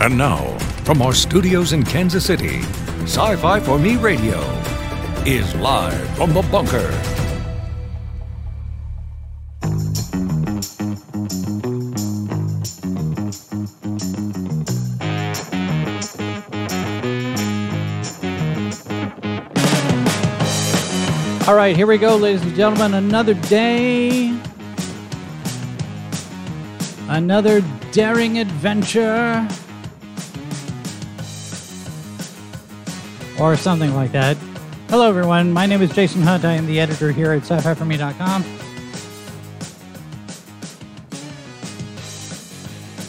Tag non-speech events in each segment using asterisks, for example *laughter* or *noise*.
And now, from our studios in Kansas City, Sci Fi for Me Radio is live from the bunker. All right, here we go, ladies and gentlemen. Another day, another daring adventure, or something like that. Hello, everyone. My name is Jason Hunt. I am the editor here at sci-fi4me.com.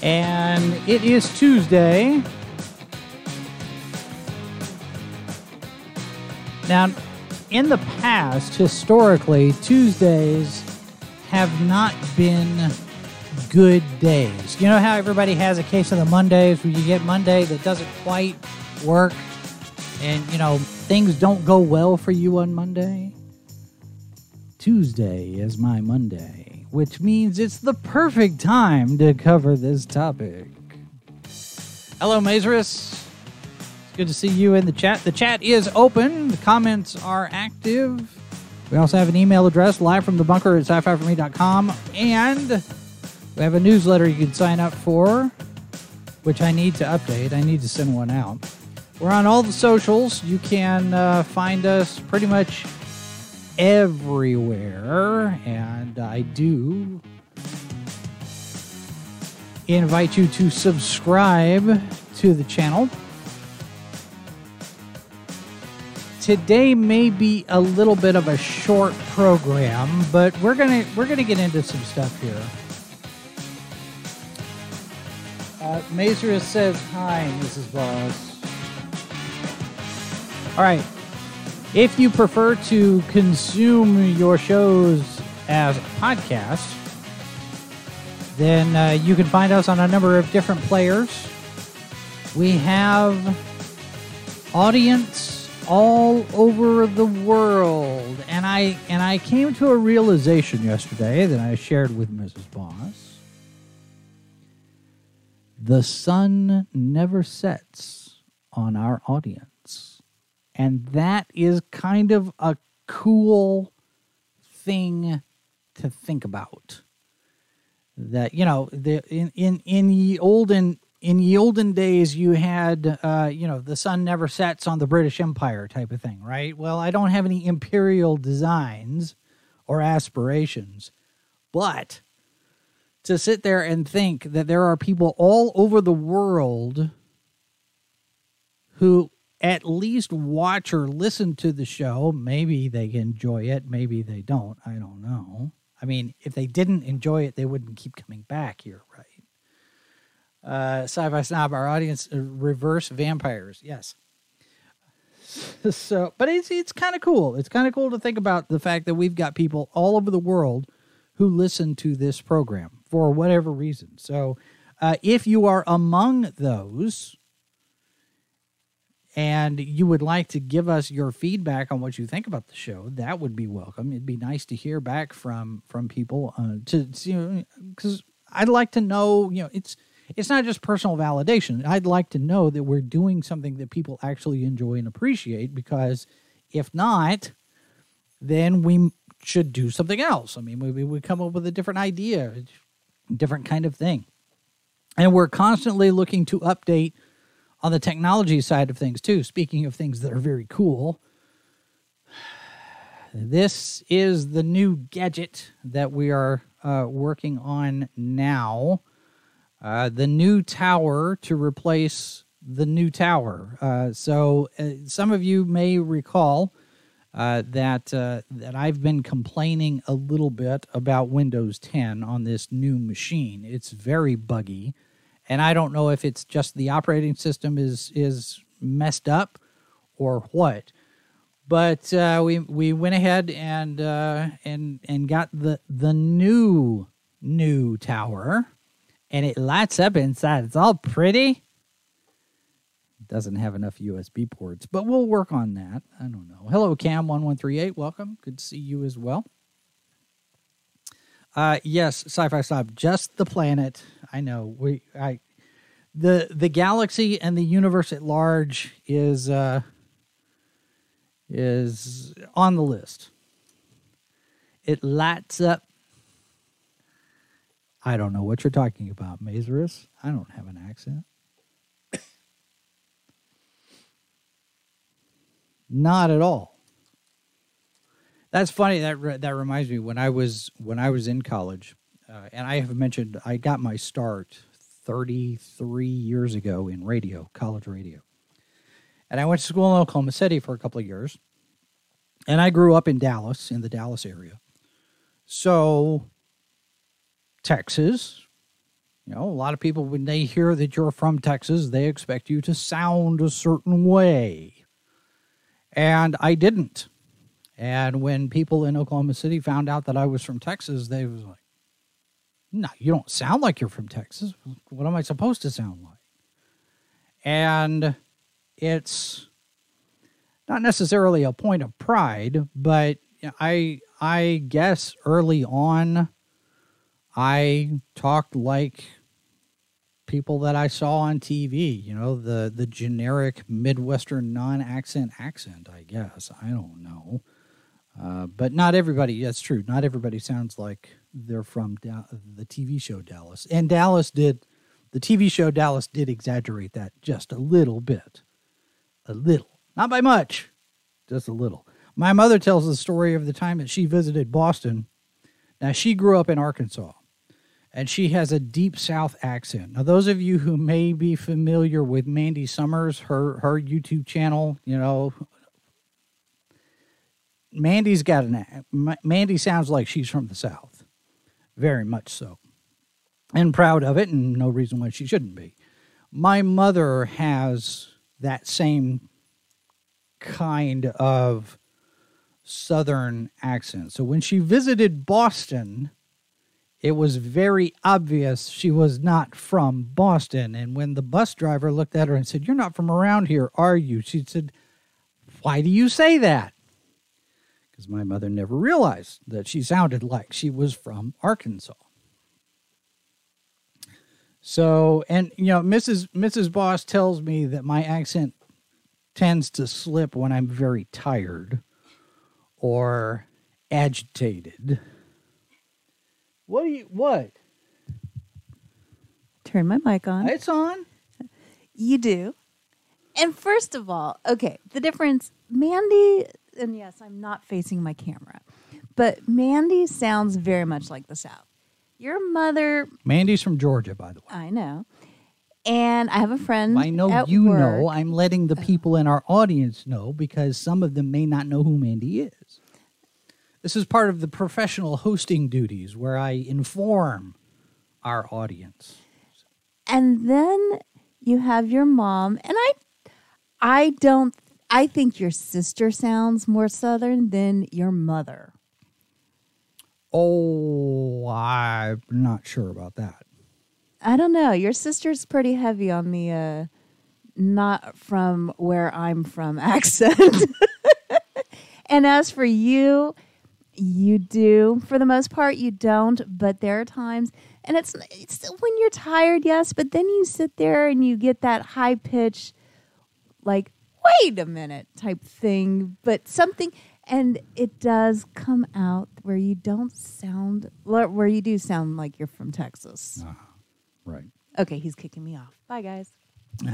And it is Tuesday. Now, in the past, historically, Tuesdays have not been good days. You know how everybody has a case of the Mondays where you get Monday that doesn't quite work and, you know, things don't go well for you on Monday? Tuesday is my Monday, which means it's the perfect time to cover this topic. Hello, Mazerus. It's good to see you in the chat. The chat is open, the comments are active. We also have an email address, live from the bunker at sci fi for me.com. And we have a newsletter you can sign up for, which I need to update. I need to send one out. We're on all the socials. You can uh, find us pretty much everywhere. And I do invite you to subscribe to the channel. Today may be a little bit of a short program, but we're gonna we're gonna get into some stuff here. Uh, Mazerus says hi, Mrs. Boss. All right. If you prefer to consume your shows as a podcast, then uh, you can find us on a number of different players. We have audience all over the world, and I and I came to a realization yesterday that I shared with Mrs. Boss. The sun never sets on our audience. And that is kind of a cool thing to think about. That you know, the in in in the olden in the olden days, you had uh, you know the sun never sets on the British Empire type of thing, right? Well, I don't have any imperial designs or aspirations, but to sit there and think that there are people all over the world who at least watch or listen to the show. Maybe they enjoy it, maybe they don't. I don't know. I mean, if they didn't enjoy it, they wouldn't keep coming back here, right? Uh, sci-fi snob, our audience, uh, reverse vampires. Yes. *laughs* So, but it's it's kind of cool. It's kind of cool to think about the fact that we've got people all over the world who listen to this program for whatever reason. So, uh, if you are among those, and you would like to give us your feedback on what you think about the show, that would be welcome. It'd be nice to hear back from from people uh, to you know because I'd like to know. You know, it's it's not just personal validation. I'd like to know that we're doing something that people actually enjoy and appreciate. Because if not, then we should do something else. I mean, maybe we come up with a different idea, different kind of thing, and we're constantly looking to update on the technology side of things too. Speaking of things that are very cool, this is the new gadget that we are uh, working on now. Uh, the new tower to replace the new tower. Uh, so uh, some of you may recall uh, that uh, that I've been complaining a little bit about Windows 10 on this new machine. It's very buggy and I don't know if it's just the operating system is is messed up or what. But uh, we we went ahead and uh, and and got the the new new tower, and it lights up inside. It's all pretty. Doesn't have enough USB ports, but we'll work on that. I don't know. Hello, Cam one one three eight. Welcome. Good to see you as well. Uh, yes, sci-fi stop. Just the planet. I know. We I the the galaxy and the universe at large is uh is on the list. It lights up. I don't know what you're talking about, Mazarus. I don't have an accent. *coughs* Not at all. That's funny. That re- that reminds me when I was when I was in college, uh, and I have mentioned I got my start 33 years ago in radio, college radio, and I went to school in Oklahoma City for a couple of years, and I grew up in Dallas, in the Dallas area. So, Texas, you know, a lot of people when they hear that you're from Texas, they expect you to sound a certain way, and I didn't. And when people in Oklahoma City found out that I was from Texas, they was like, "No, you don't sound like you're from Texas. What am I supposed to sound like?" And it's not necessarily a point of pride, but I I guess early on I talked like people that I saw on TV, you know, the the generic Midwestern non-accent accent, I guess. I don't know. Uh, but not everybody. That's true. Not everybody sounds like they're from da- the TV show Dallas. And Dallas did, the TV show Dallas did exaggerate that just a little bit, a little, not by much, just a little. My mother tells the story of the time that she visited Boston. Now she grew up in Arkansas, and she has a deep South accent. Now, those of you who may be familiar with Mandy Summers, her her YouTube channel, you know, Mandy's got an Mandy sounds like she's from the South, very much so, and proud of it, and no reason why she shouldn't be. My mother has that same kind of Southern accent. So when she visited Boston, it was very obvious she was not from Boston. And when the bus driver looked at her and said, You're not from around here, are you? She said, Why do you say that? Because my mother never realized that she sounded like she was from Arkansas. So, and you know, Mrs. Mrs. Boss tells me that my accent tends to slip when I'm very tired or agitated. What do you what? Turn my mic on. It's on. You do. And first of all, okay, the difference Mandy and yes, I'm not facing my camera, but Mandy sounds very much like the South. Your mother, Mandy's from Georgia, by the way. I know, and I have a friend. I know you work. know. I'm letting the people in our audience know because some of them may not know who Mandy is. This is part of the professional hosting duties where I inform our audience. And then you have your mom, and I, I don't. I think your sister sounds more southern than your mother. Oh, I'm not sure about that. I don't know. Your sister's pretty heavy on the uh, not from where I'm from *laughs* accent. *laughs* and as for you, you do. For the most part, you don't. But there are times, and it's it's when you're tired, yes. But then you sit there and you get that high pitch, like wait a minute type thing. But something, and it does come out where you don't sound where you do sound like you're from Texas. Uh-huh. Right. Okay, he's kicking me off. Bye, guys. *laughs*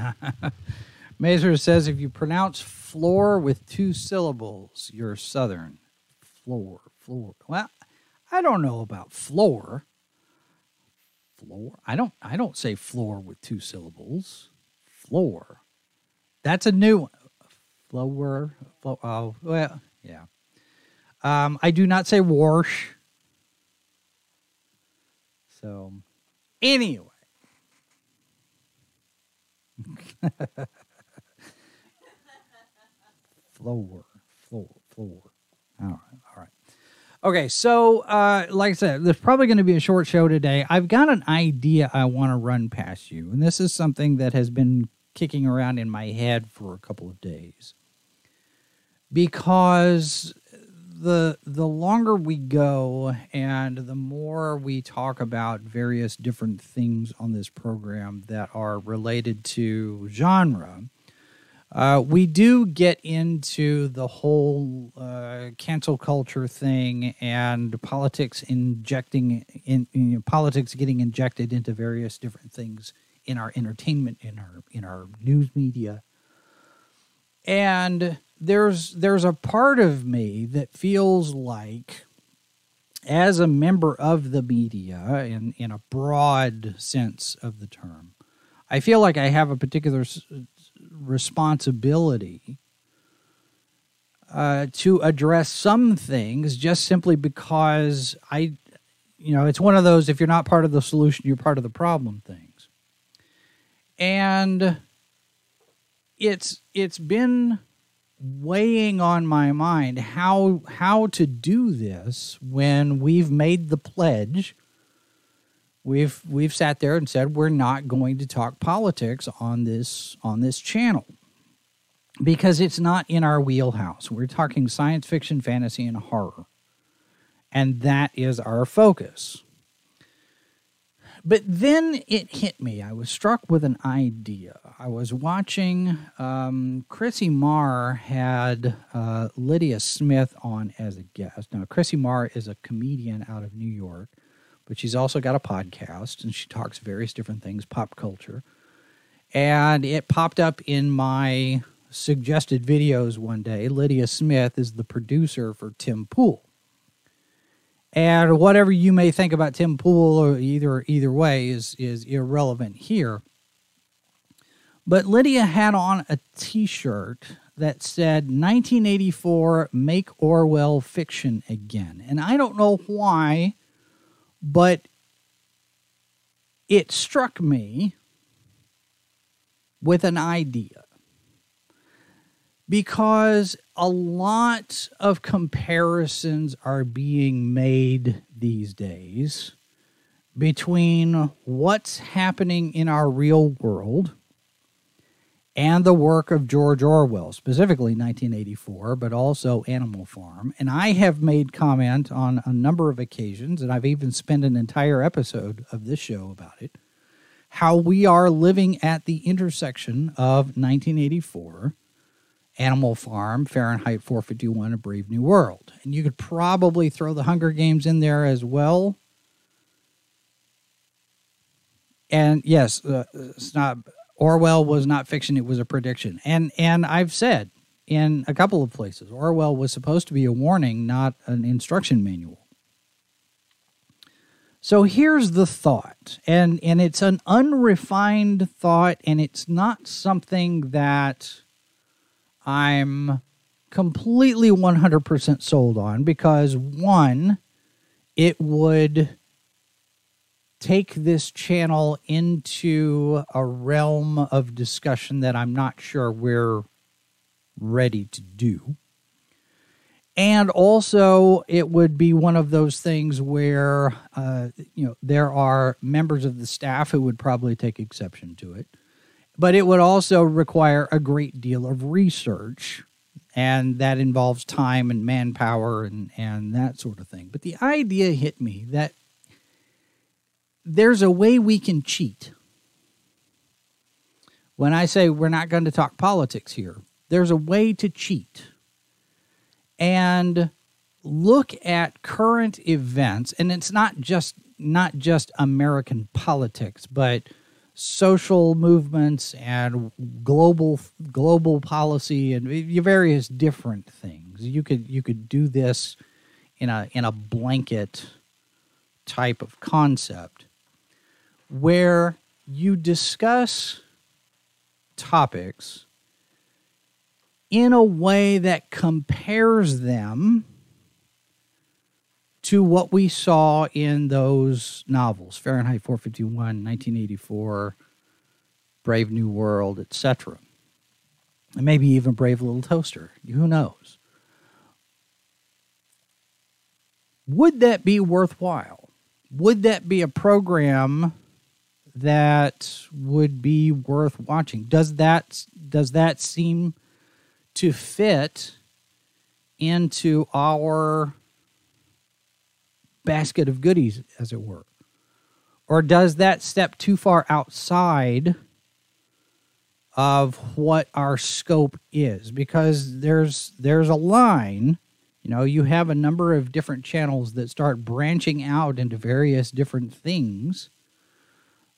Mazer says if you pronounce floor with two syllables, you're Southern. Floor, floor. Well, I don't know about floor. Floor. I don't. I don't say floor with two syllables. Floor. That's a new. Floor. Floor. Oh, well, yeah. Um, I do not say wash. So, anyway. *laughs* floor, floor, floor. All right, all right. Okay, so uh, like I said, there's probably going to be a short show today. I've got an idea I want to run past you, and this is something that has been kicking around in my head for a couple of days. Because the the longer we go and the more we talk about various different things on this program that are related to genre, uh, we do get into the whole uh, cancel culture thing and politics injecting in you know, politics getting injected into various different things in our entertainment, in our in our news media, and there's there's a part of me that feels like as a member of the media in in a broad sense of the term i feel like i have a particular responsibility uh, to address some things just simply because i you know it's one of those if you're not part of the solution you're part of the problem things and it's it's been weighing on my mind how how to do this when we've made the pledge. We've we've sat there and said we're not going to talk politics on this on this channel because it's not in our wheelhouse. We're talking science fiction fantasy and horror. And that is our focus but then it hit me. I was struck with an idea. I was watching, um, Chrissie Mayr had uh, Lydia Smith on as a guest. Now, Chrissie Mayr is a comedian out of New York, but she's also got a podcast and she talks various different things, pop culture. And it popped up in my suggested videos one day. Lydia Smith is the producer for Tim Pool. And whatever you may think about Tim Pool, or either either way, is is irrelevant here. But Lydia had on a T-shirt that said 1984 Make Orwell Fiction Again. And I don't know why, but it struck me with an idea because a lot of comparisons are being made these days between what's happening in our real world and the work of George Orwell, specifically 1984, but also Animal Farm. And I have made comment on a number of occasions, and I've even spent an entire episode of this show about it, how we are living at the intersection of 1984 Animal Farm, Fahrenheit 451, A Brave New World. And you could probably throw the Hunger Games in there as well. And yes, uh, it's not Orwell was not fiction; it was a prediction. And and I've said in a couple of places, Orwell was supposed to be a warning, not an instruction manual. So here's the thought, and and it's an unrefined thought, and it's not something that I'm completely 100% sold on because one, it would take this channel into a realm of discussion that I'm not sure we're ready to do. And also, it would be one of those things where, uh, you know, there are members of the staff who would probably take exception to it but it would also require a great deal of research and that involves time and manpower and, and that sort of thing. But the idea hit me that there's a way we can cheat. When I say we're not going to talk politics here, there's a way to cheat and look at current events and it's not just not just American politics, but social movements and global global policy and various different things. You could you could do this in a in a blanket type of concept where you discuss topics in a way that compares them to what we saw in those novels Fahrenheit 451, 1984, Brave New World, etc. And maybe even Brave Little Toaster. Who knows? Would that be worthwhile? Would that be a program that would be worth watching? Does that does that seem to fit into our basket of goodies, as it were? Or does that step too far outside of what our scope is? Because there's there's a line, you know, you have a number of different channels that start branching out into various different things.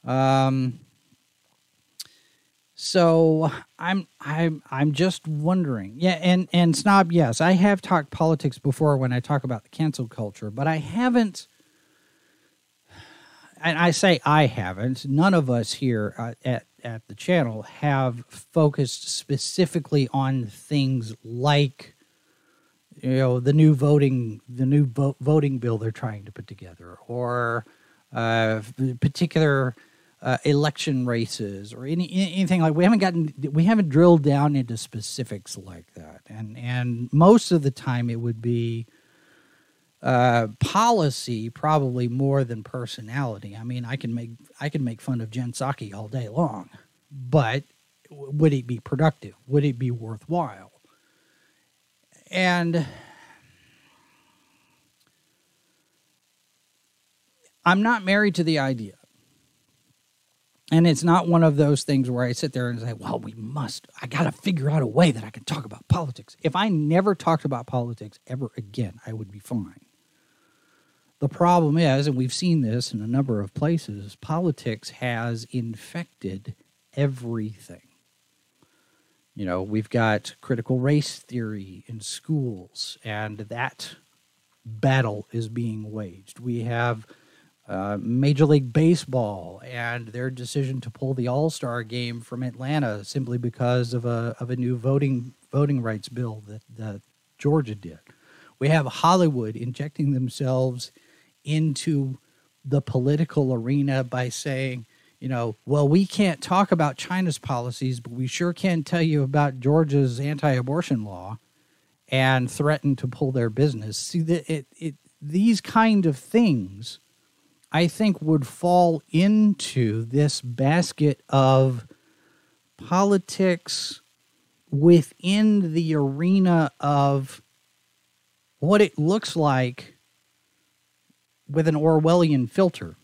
Um so I'm I'm I'm just wondering. Yeah, and and snob, yes, I have talked politics before when I talk about the cancel culture, but I haven't and I say I haven't. None of us here uh, at at the channel have focused specifically on things like you know the new voting the new vo- voting bill they're trying to put together or uh, particular uh, election races or any anything like we haven't gotten we haven't drilled down into specifics like that and and most of the time it would be uh, policy probably more than personality. I mean, I can make I can make fun of Jen Psaki all day long, but would it be productive? Would it be worthwhile? And I'm not married to the idea. And it's not one of those things where I sit there and say, well, we must, I got to figure out a way that I can talk about politics. If I never talked about politics ever again, I would be fine. The problem is, and we've seen this in a number of places, politics has infected everything. You know, we've got critical race theory in schools, and that battle is being waged. We have uh, Major League Baseball and their decision to pull the All Star game from Atlanta simply because of a of a new voting voting rights bill that, that Georgia did. We have Hollywood injecting themselves into the political arena by saying, you know, well, we can't talk about China's policies, but we sure can tell you about Georgia's anti-abortion law, and threaten to pull their business. See that it, it these kind of things, I think, would fall into this basket of politics within the arena of what it looks like with an Orwellian filter.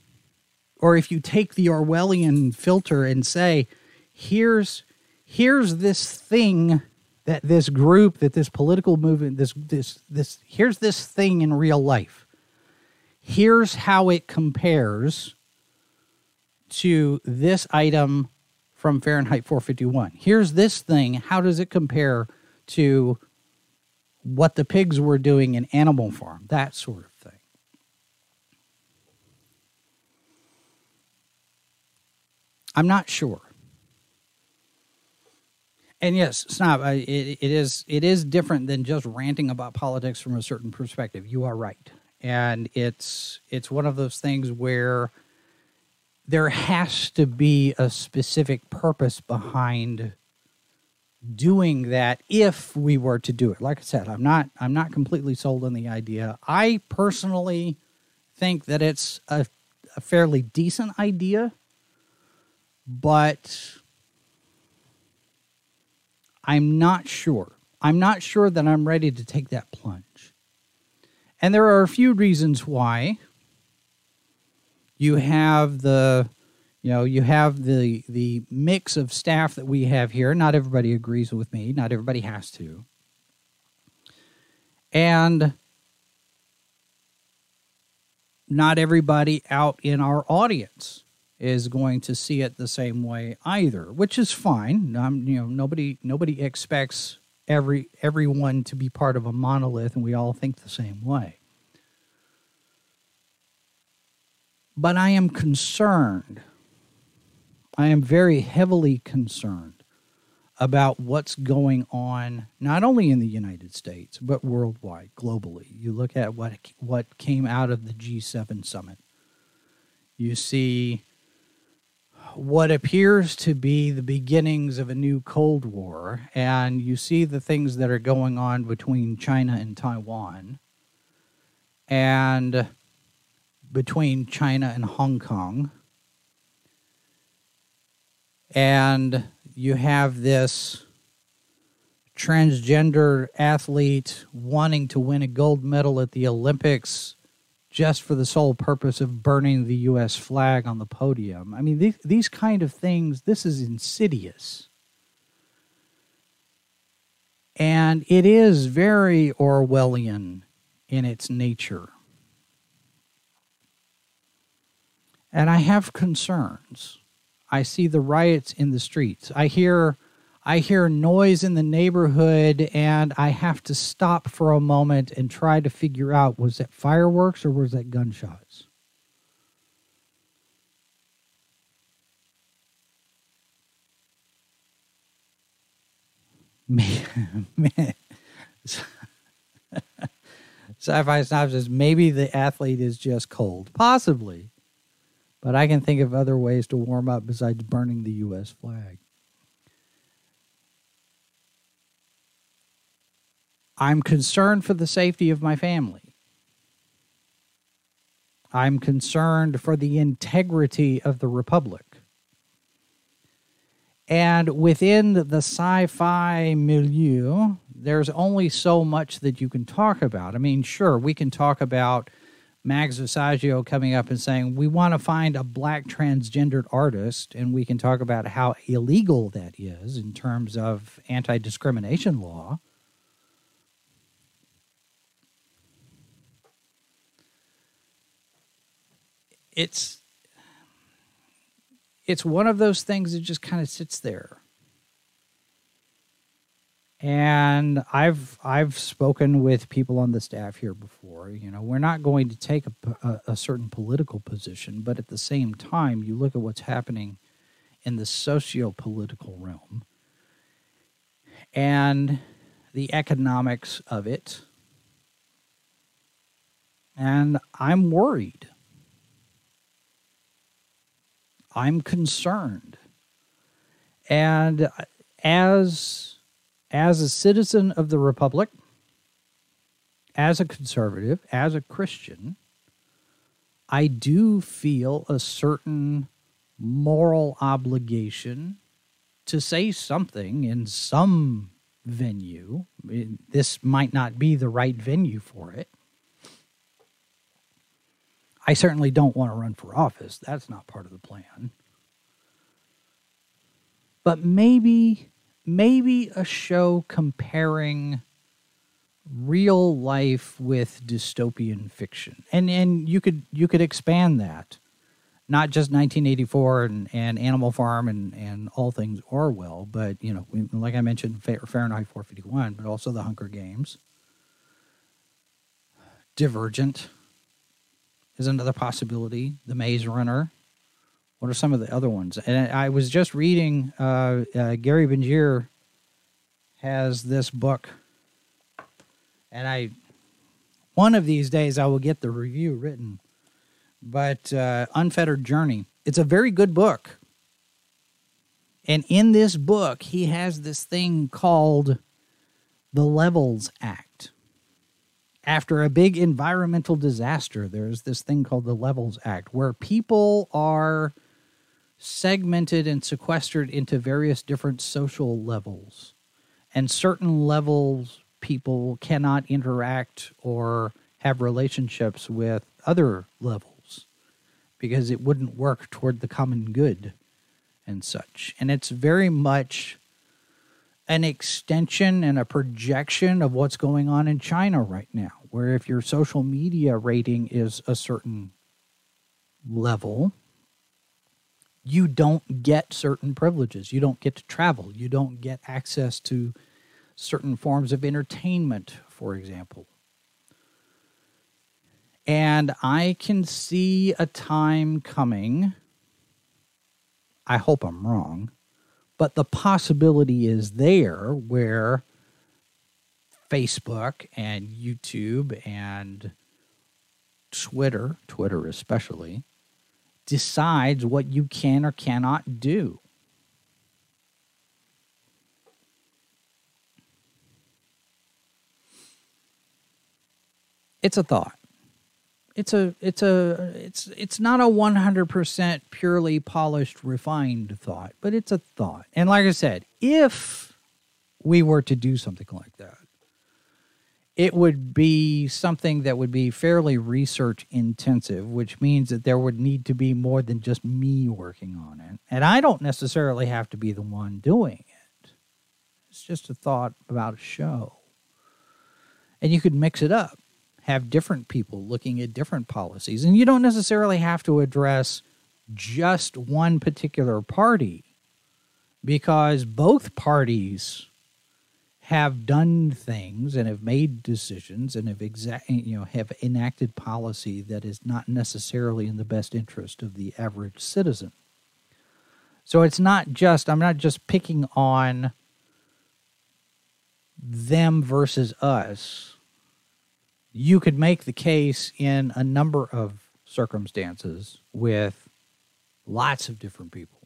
Or if you take the Orwellian filter and say, here's here's this thing that this group, that this political movement, this this this here's this thing in real life. Here's how it compares to this item from Fahrenheit 451. Here's this thing. How does it compare to what the pigs were doing in Animal Farm? That sort of thing. I'm not sure. And yes, snob, it, it is it is different than just ranting about politics from a certain perspective. You are right, and it's it's one of those things where there has to be a specific purpose behind doing that if we were to do it. Like I said, I'm not I'm not completely sold on the idea. I personally think that it's a, a fairly decent idea but I'm not sure. I'm not sure that I'm ready to take that plunge. And there are a few reasons why. You have the you know, you have the the mix of staff that we have here. Not everybody agrees with me. Not everybody has to. And not everybody out in our audience is going to see it the same way either, which is fine. Um, you know, nobody nobody expects every everyone to be part of a monolith, and we all think the same way. But I am concerned. I am very heavily concerned about what's going on not only in the United States but worldwide, globally. You look at what what came out of the G7 summit. You see what appears to be the beginnings of a new Cold War, and you see the things that are going on between China and Taiwan, and between China and Hong Kong, and you have this transgender athlete wanting to win a gold medal at the Olympics just for the sole purpose of burning the U.S. flag on the podium. I mean, these, these kind of things, this is insidious. And it is very Orwellian in its nature. And I have concerns. I see the riots in the streets. I hear I hear noise in the neighborhood and I have to stop for a moment and try to figure out was that fireworks or was that gunshots? *laughs* Sci-fi synopsis. Maybe the athlete is just cold, possibly, but I can think of other ways to warm up besides burning the U.S. flag. I'm concerned for the safety of my family. I'm concerned for the integrity of the Republic. And within the sci fi milieu, there's only so much that you can talk about. I mean, sure, we can talk about Mags Visaggio coming up and saying, we want to find a black transgendered artist, and we can talk about how illegal that is in terms of anti discrimination law. It's it's one of those things that just kind of sits there. And I've I've spoken with people on the staff here before. You know, we're not going to take a, a, a certain political position, but at the same time, you look at what's happening in the socio-political realm and the economics of it. And I'm worried. I'm concerned. And as as a citizen of the republic, as a conservative, as a Christian, I do feel a certain moral obligation to say something in some venue. This might not be the right venue for it. I certainly don't want to run for office. That's not part of the plan. But maybe maybe a show comparing real life with dystopian fiction. And and you could you could expand that. Not just 1984 and, and Animal Farm and, and all things Orwell, but you know, like I mentioned, Fahrenheit 451, but also the Hunger Games, Divergent, is another possibility. The Maze Runner. What are some of the other ones? And I was just reading. Uh, uh, Gary Bengier has this book, and I one of these days I will get the review written. But uh, Unfettered Journey. It's a very good book. And in this book, he has this thing called the Levels Act after a big environmental disaster, there's this thing called the Levels Act, where people are segmented and sequestered into various different social levels. And certain levels, people cannot interact or have relationships with other levels because it wouldn't work toward the common good and such. And it's very much an extension and a projection of what's going on in China right now, where if your social media rating is a certain level, you don't get certain privileges. You don't get to travel. You don't get access to certain forms of entertainment, for example. And I can see a time coming. I hope I'm wrong but the possibility is there where Facebook and YouTube and Twitter, Twitter especially, decides what you can or cannot do. It's a thought it's a it's a it's it's not a 100% purely polished refined thought but it's a thought and like i said if we were to do something like that. It would be something that would be fairly research intensive, which means that there would need to be more than just me working on it. And I don't necessarily have to be the one doing it. It's just a thought about a show. And you could mix it up, have different people looking at different policies. And you don't necessarily have to address just one particular party because both parties have done things and have made decisions and have you know have enacted policy that is not necessarily in the best interest of the average citizen. So it's not just I'm not just picking on them versus us. You could make the case in a number of circumstances with lots of different people.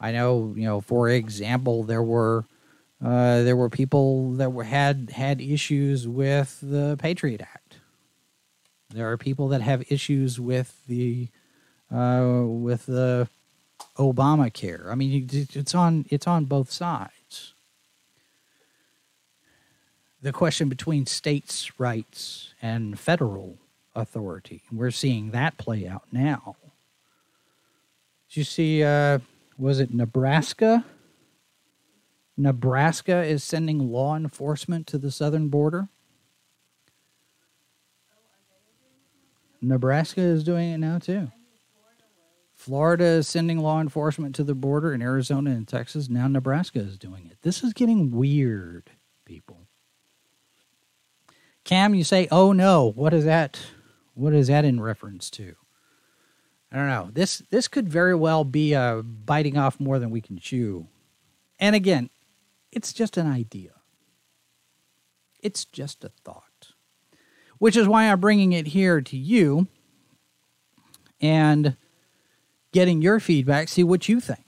I know, you know, for example, there were uh, there were people that were had had issues with the Patriot Act. There are people that have issues with the uh, with the Obamacare. I mean, it's on it's on both sides. The question between states' rights and federal authority. We're seeing that play out now. Did you see? Uh, was it Nebraska? Nebraska is sending law enforcement to the southern border. Nebraska is doing it now too. Florida is sending law enforcement to the border in Arizona and Texas. Now Nebraska is doing it. This is getting weird, people. Cam, you say, "Oh no, what is that? What is that in reference to?" I don't know. This this could very well be uh, biting off more than we can chew. And again, it's just an idea. It's just a thought, which is why I'm bringing it here to you and getting your feedback. See what you think.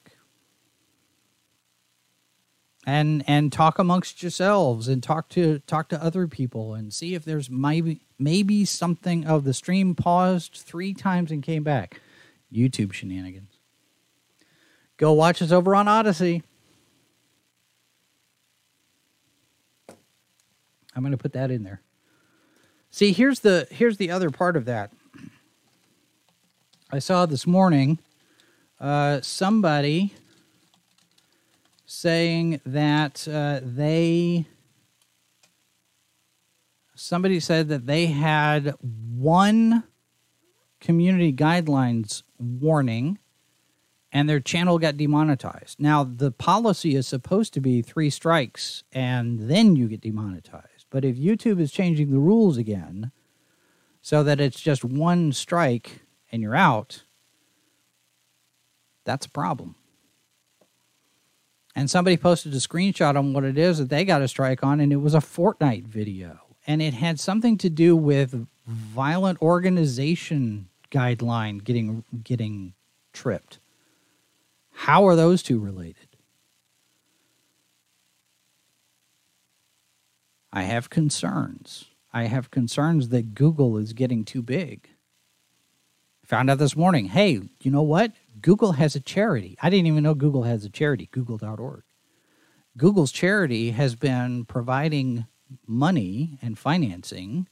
And, and talk amongst yourselves and talk to talk to other people and see if there's maybe maybe something of the stream paused three times and came back YouTube shenanigans. Go watch us over on Odysee I'm going to put that in there. See, here's the here's the other part of that. I saw this morning uh, somebody saying that uh, they somebody said that they had one community guidelines warning and their channel got demonetized. Now, the policy is supposed to be three strikes and then you get demonetized. But if YouTube is changing the rules again so that it's just one strike and you're out, that's a problem. And somebody posted a screenshot on what it is that they got a strike on, and it was a Fortnite video. And it had something to do with violent organization guideline getting getting tripped. How are those two related? I have concerns. I have concerns that Google is getting too big. Found out this morning, hey, you know what? Google has a charity. I didn't even know Google has a charity, google.org. Google's charity has been providing money and financing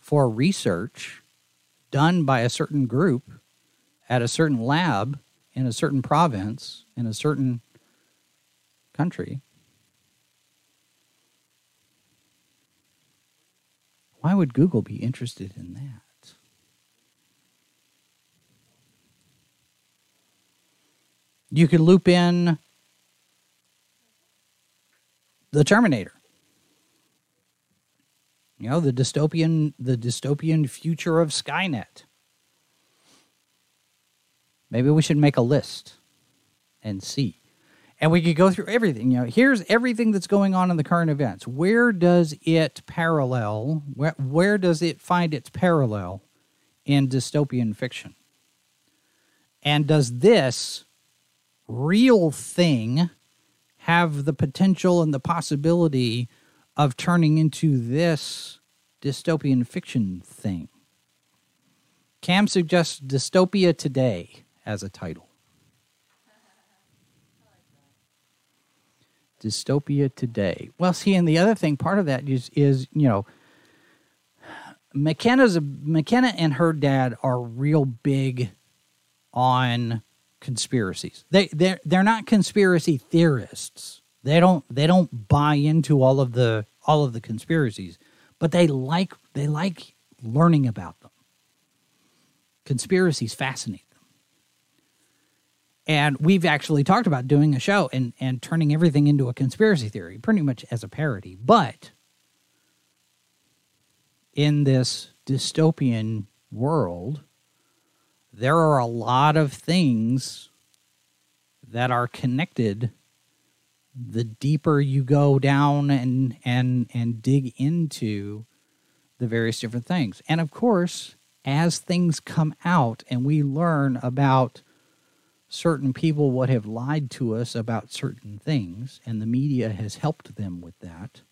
for research done by a certain group at a certain lab in a certain province in a certain country. Why would Google be interested in that? You could loop in the Terminator. You know, the dystopian the dystopian future of Skynet. Maybe we should make a list and see. And we could go through everything. You know, here's everything that's going on in the current events. Where does it parallel? Where, where does it find its parallel in dystopian fiction? And does this real thing have the potential and the possibility of turning into this dystopian fiction thing. Cam suggests Dystopia Today as a title. Dystopia today. Well, see, and the other thing, part of that is, is you know, McKenna's McKenna and her dad are real big on conspiracies. They they they're not conspiracy theorists. They don't they don't buy into all of the all of the conspiracies, but they like they like learning about them. Conspiracies fascinate them. And we've actually talked about doing a show and, and turning everything into a conspiracy theory, pretty much as a parody. But in this dystopian world, there are a lot of things that are connected. The deeper you go down and and and dig into the various different things. And of course as things come out and we learn about certain people what have lied to us about certain things and the media has helped them with that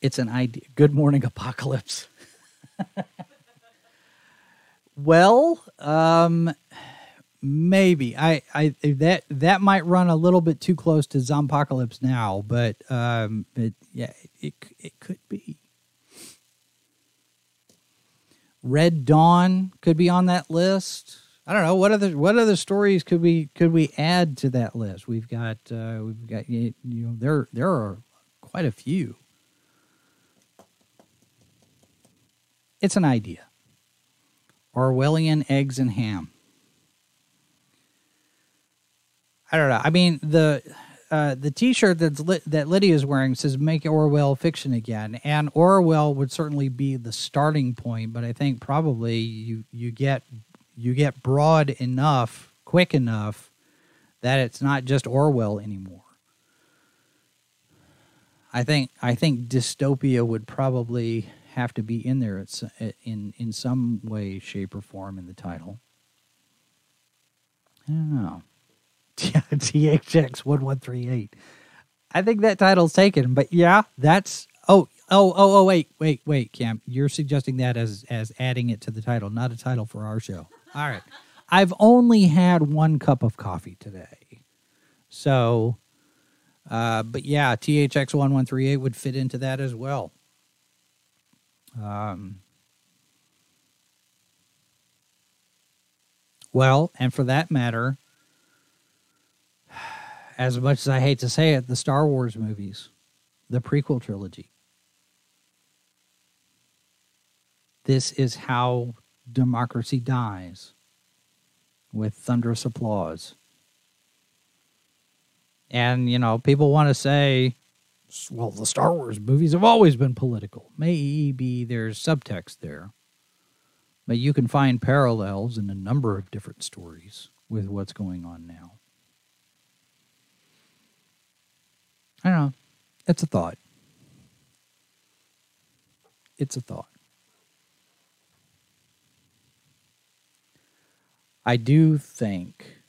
it's an idea. Good morning, apocalypse. *laughs* well, um, maybe I, I that that might run a little bit too close to Zompocalypse now, but um, but yeah, it it could be. Red Dawn could be on that list. I don't know what other what other stories could we could we add to that list. We've got uh, we've got you know there there are quite a few. It's an idea. Orwellian eggs and ham. I don't know. I mean the uh, the T-shirt that's lit, that Lydia is wearing says "Make Orwell fiction again," and Orwell would certainly be the starting point. But I think probably you you get you get broad enough, quick enough, that it's not just Orwell anymore. I think I think dystopia would probably have to be in there it's in in some way, shape, or form in the title. I don't know. THX one one three eight. I think that title's taken, but yeah, that's oh oh oh oh wait wait wait Cam, you're suggesting that as as adding it to the title, not a title for our show. All right, I've only had one cup of coffee today, so. Uh, but yeah, THX one one three eight would fit into that as well. Um, well, and for that matter, *sighs* as much as I hate to say it, the Star Wars movies, the prequel trilogy. This is how democracy dies with thunderous applause. And, you know, people want to say, well, the Star Wars movies have always been political. Maybe there's subtext there. But you can find parallels in a number of different stories with what's going on now. I don't know. It's a thought. It's a thought. I do think,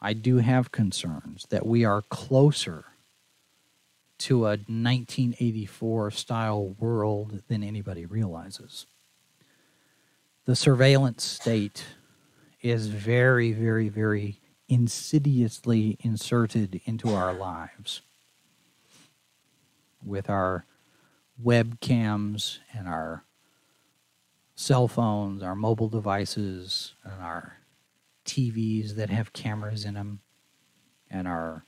I do have concerns that we are closer to a 1984 style world than anybody realizes. The surveillance state is very, very, very insidiously inserted into our lives with our webcams and our cell phones, our mobile devices, and our TVs that have cameras in them, and our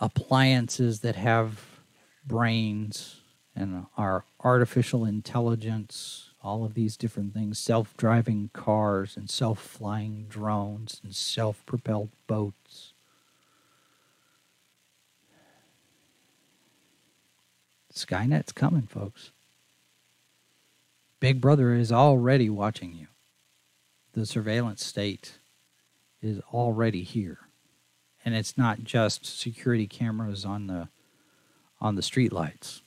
appliances that have brains and our artificial intelligence, all of these different things, self driving cars and self flying drones and self propelled boats. Skynet's coming, folks. Big Brother is already watching you. The surveillance state is already here and it's not just security cameras on the on the street lights.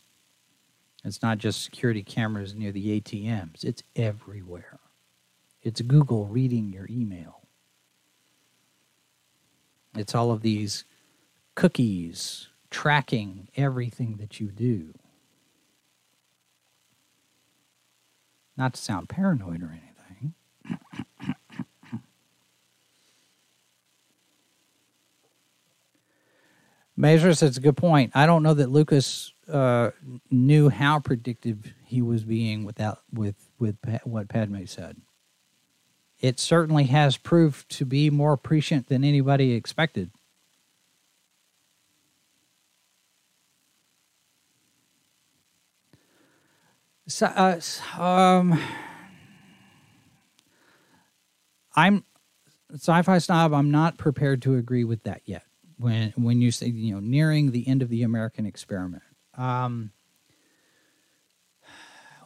It's not just security cameras near the ATMs. It's everywhere. It's Google reading your email. It's all of these cookies tracking everything that you do. Not to sound paranoid or anything, Measures, it's a good point. I don't know that Lucas uh, knew how predictive he was being without with with pa- what Padme said. It certainly has proved to be more prescient than anybody expected. So, uh, um, I'm sci-fi snob. I'm not prepared to agree with that yet. When when you say you know nearing the end of the American experiment, um,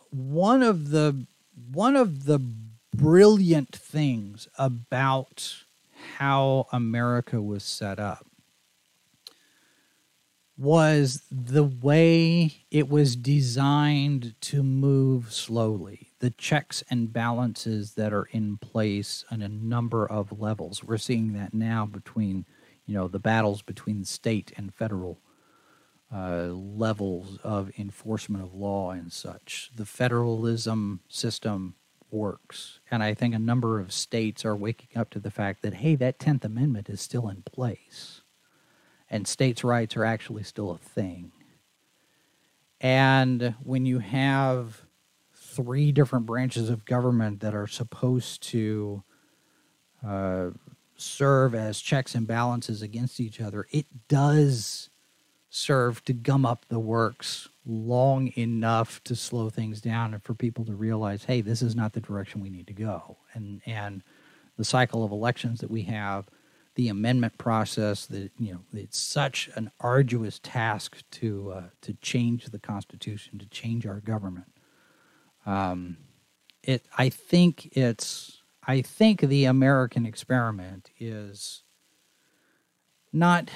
one of the one of the brilliant things about how America was set up was the way it was designed to move slowly. The checks and balances that are in place on a number of levels. We're seeing that now between, you know, the battles between state and federal uh, levels of enforcement of law and such. The federalism system works. And I think a number of states are waking up to the fact that, hey, that 10th Amendment is still in place and states' rights are actually still a thing. And when you have three different branches of government that are supposed to uh, serve as checks and balances against each other, it does serve to gum up the works long enough to slow things down and for people to realize, hey, this is not the direction we need to go. And and the cycle of elections that we have the amendment process that you know it's such an arduous task to uh, to change the constitution to change our government um, it i think it's i think the american experiment is not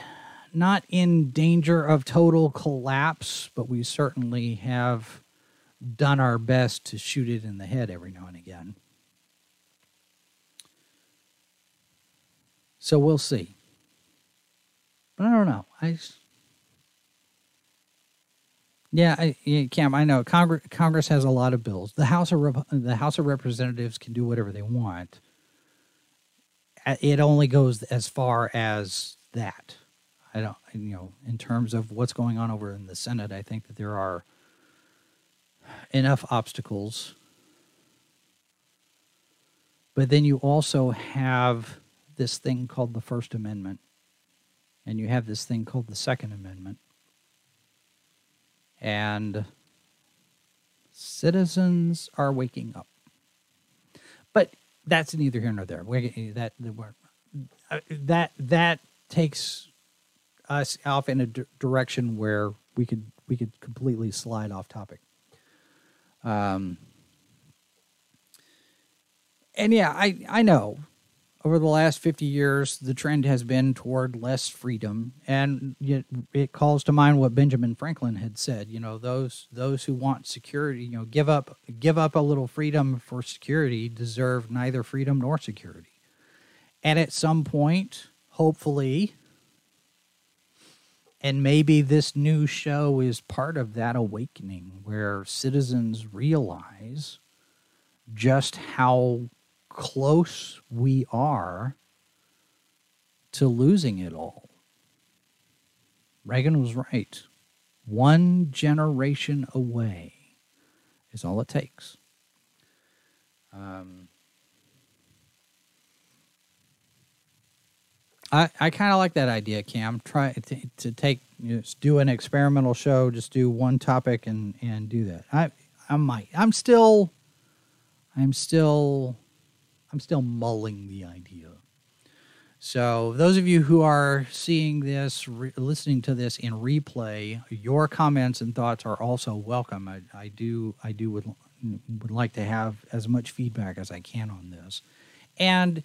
not in danger of total collapse but we certainly have done our best to shoot it in the head every now and again So we'll see. But I don't know. I yeah, I, yeah, Cam. I know Congress. Congress has a lot of bills. The House of the House of Representatives can do whatever they want. It only goes as far as that. I don't, you know, in terms of what's going on over in the Senate, I think that there are enough obstacles. But then you also have this thing called the First Amendment, and you have this thing called the Second Amendment. And citizens are waking up. But that's neither here nor there. We, that that that takes us off in a d- direction where we could we could completely slide off topic. Um, and yeah, I I know over the last 50 years, the trend has been toward less freedom. And it calls to mind what Benjamin Franklin had said, you know, those those who want security, you know, give up give up a little freedom for security deserve neither freedom nor security. And at some point, hopefully, and maybe this new show is part of that awakening where citizens realize just how close we are to losing it all. Reagan was right. One generation away is all it takes. Um, I, I kind of like that idea, Cam. Try to, to take you know, do an experimental show, just do one topic and and do that. I I might. I'm still I'm still I'm still mulling the idea. So, those of you who are seeing this, re- listening to this in replay, your comments and thoughts are also welcome. I, I do, I do would would like to have as much feedback as I can on this, and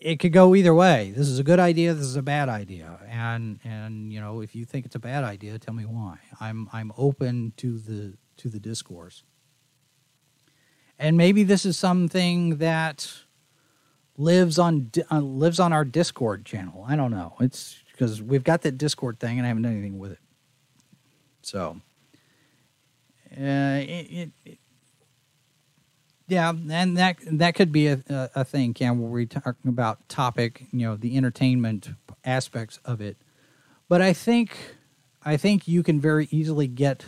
it could go either way. This is a good idea. This is a bad idea, and and you know, if you think it's a bad idea, tell me why. I'm I'm open to the to the discourse. And maybe this is something that lives on uh, lives on our Discord channel. I don't know. It's because we've got that Discord thing, and I haven't done anything with it. So, uh, it, it, it, Yeah, and that that could be a, a, thing, Cam, where we're talking about topic, you know, the entertainment aspects of it. But I think I think you can very easily get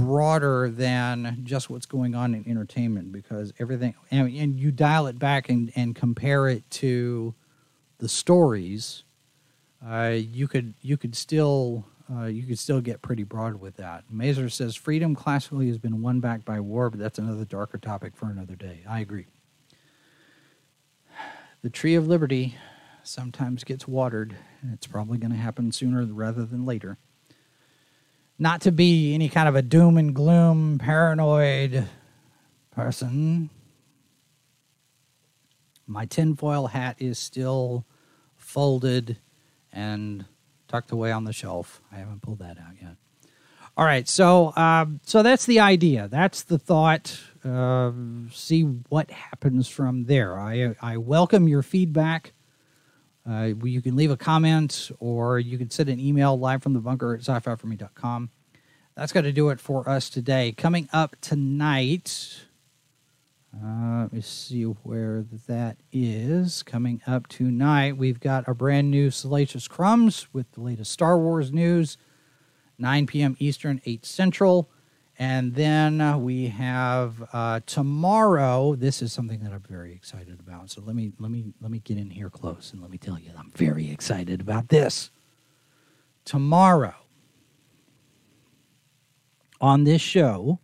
broader than just what's going on in entertainment because everything and, and you dial it back and, and compare it to the stories uh, you could you could still uh, you could still get pretty broad with that. Mazer says freedom classically has been won back by war, but that's another darker topic for another day. I agree. The tree of liberty sometimes gets watered, and it's probably going to happen sooner rather than later. Not to be any kind of a doom and gloom, paranoid person, my tinfoil hat is still folded and tucked away on the shelf. I haven't pulled that out yet. All right, so um, so that's the idea. That's the thought. Uh, see what happens from there. I I welcome your feedback. Uh, you can leave a comment or you can send an email live from the bunker at sci-fi4me.com. That's going to do it for us today. Coming up tonight, uh, let me see where that is. Coming up tonight, we've got a brand new Salacious Crumbs with the latest Star Wars news, 9 p.m. Eastern, 8 Central. And then uh, we have uh, tomorrow. This is something that I'm very excited about. So let me let me let me get in here close and let me tell you, I'm very excited about this. Tomorrow on this show,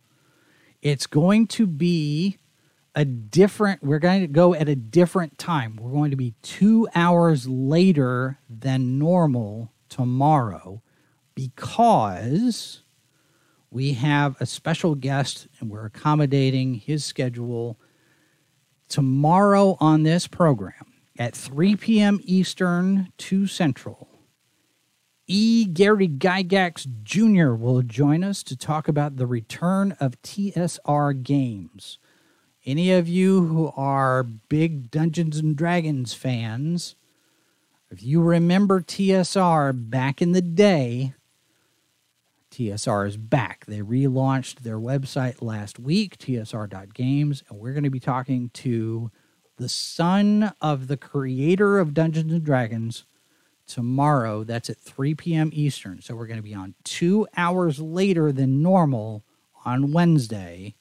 it's going to be a different we're going to go at a different time we're going to be two hours later than normal tomorrow because we have a special guest and we're accommodating his schedule tomorrow on this program at 3 p.m eastern 2 central E. Gary Gygax Jr. will join us to talk about the return of TSR games any of you who are big Dungeons and Dragons fans, if you remember TSR back in the day, TSR is back. They relaunched their website last week, tsr.games, and we're going to be talking to the son of the creator of Dungeons and Dragons tomorrow. That's at 3 p.m. Eastern. So we're going to be on two hours later than normal on Wednesday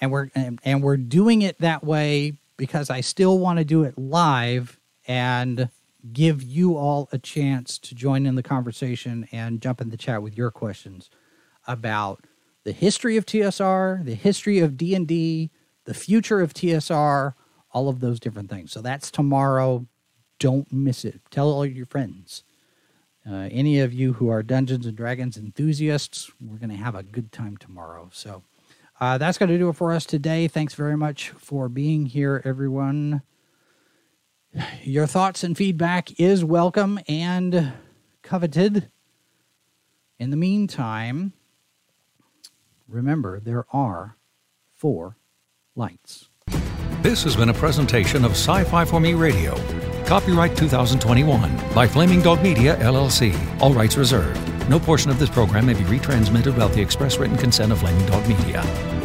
and we're and, and we're doing it that way because I still want to do it live and give you all a chance to join in the conversation and jump in the chat with your questions about the history of TSR, the history of D&D, the future of TSR, all of those different things. So that's tomorrow. Don't miss it. Tell all your friends. Uh, any of you who are Dungeons and Dragons enthusiasts, we're going to have a good time tomorrow. So uh, that's going to do it for us today. Thanks very much for being here, everyone. Your thoughts and feedback is welcome and coveted. In the meantime, remember there are four lights. This has been a presentation of Sci Fi for Me Radio. Copyright 2021 by Flaming Dog Media, LLC. All rights reserved. No portion of this program may be retransmitted without the express written consent of Flaming Dog Media.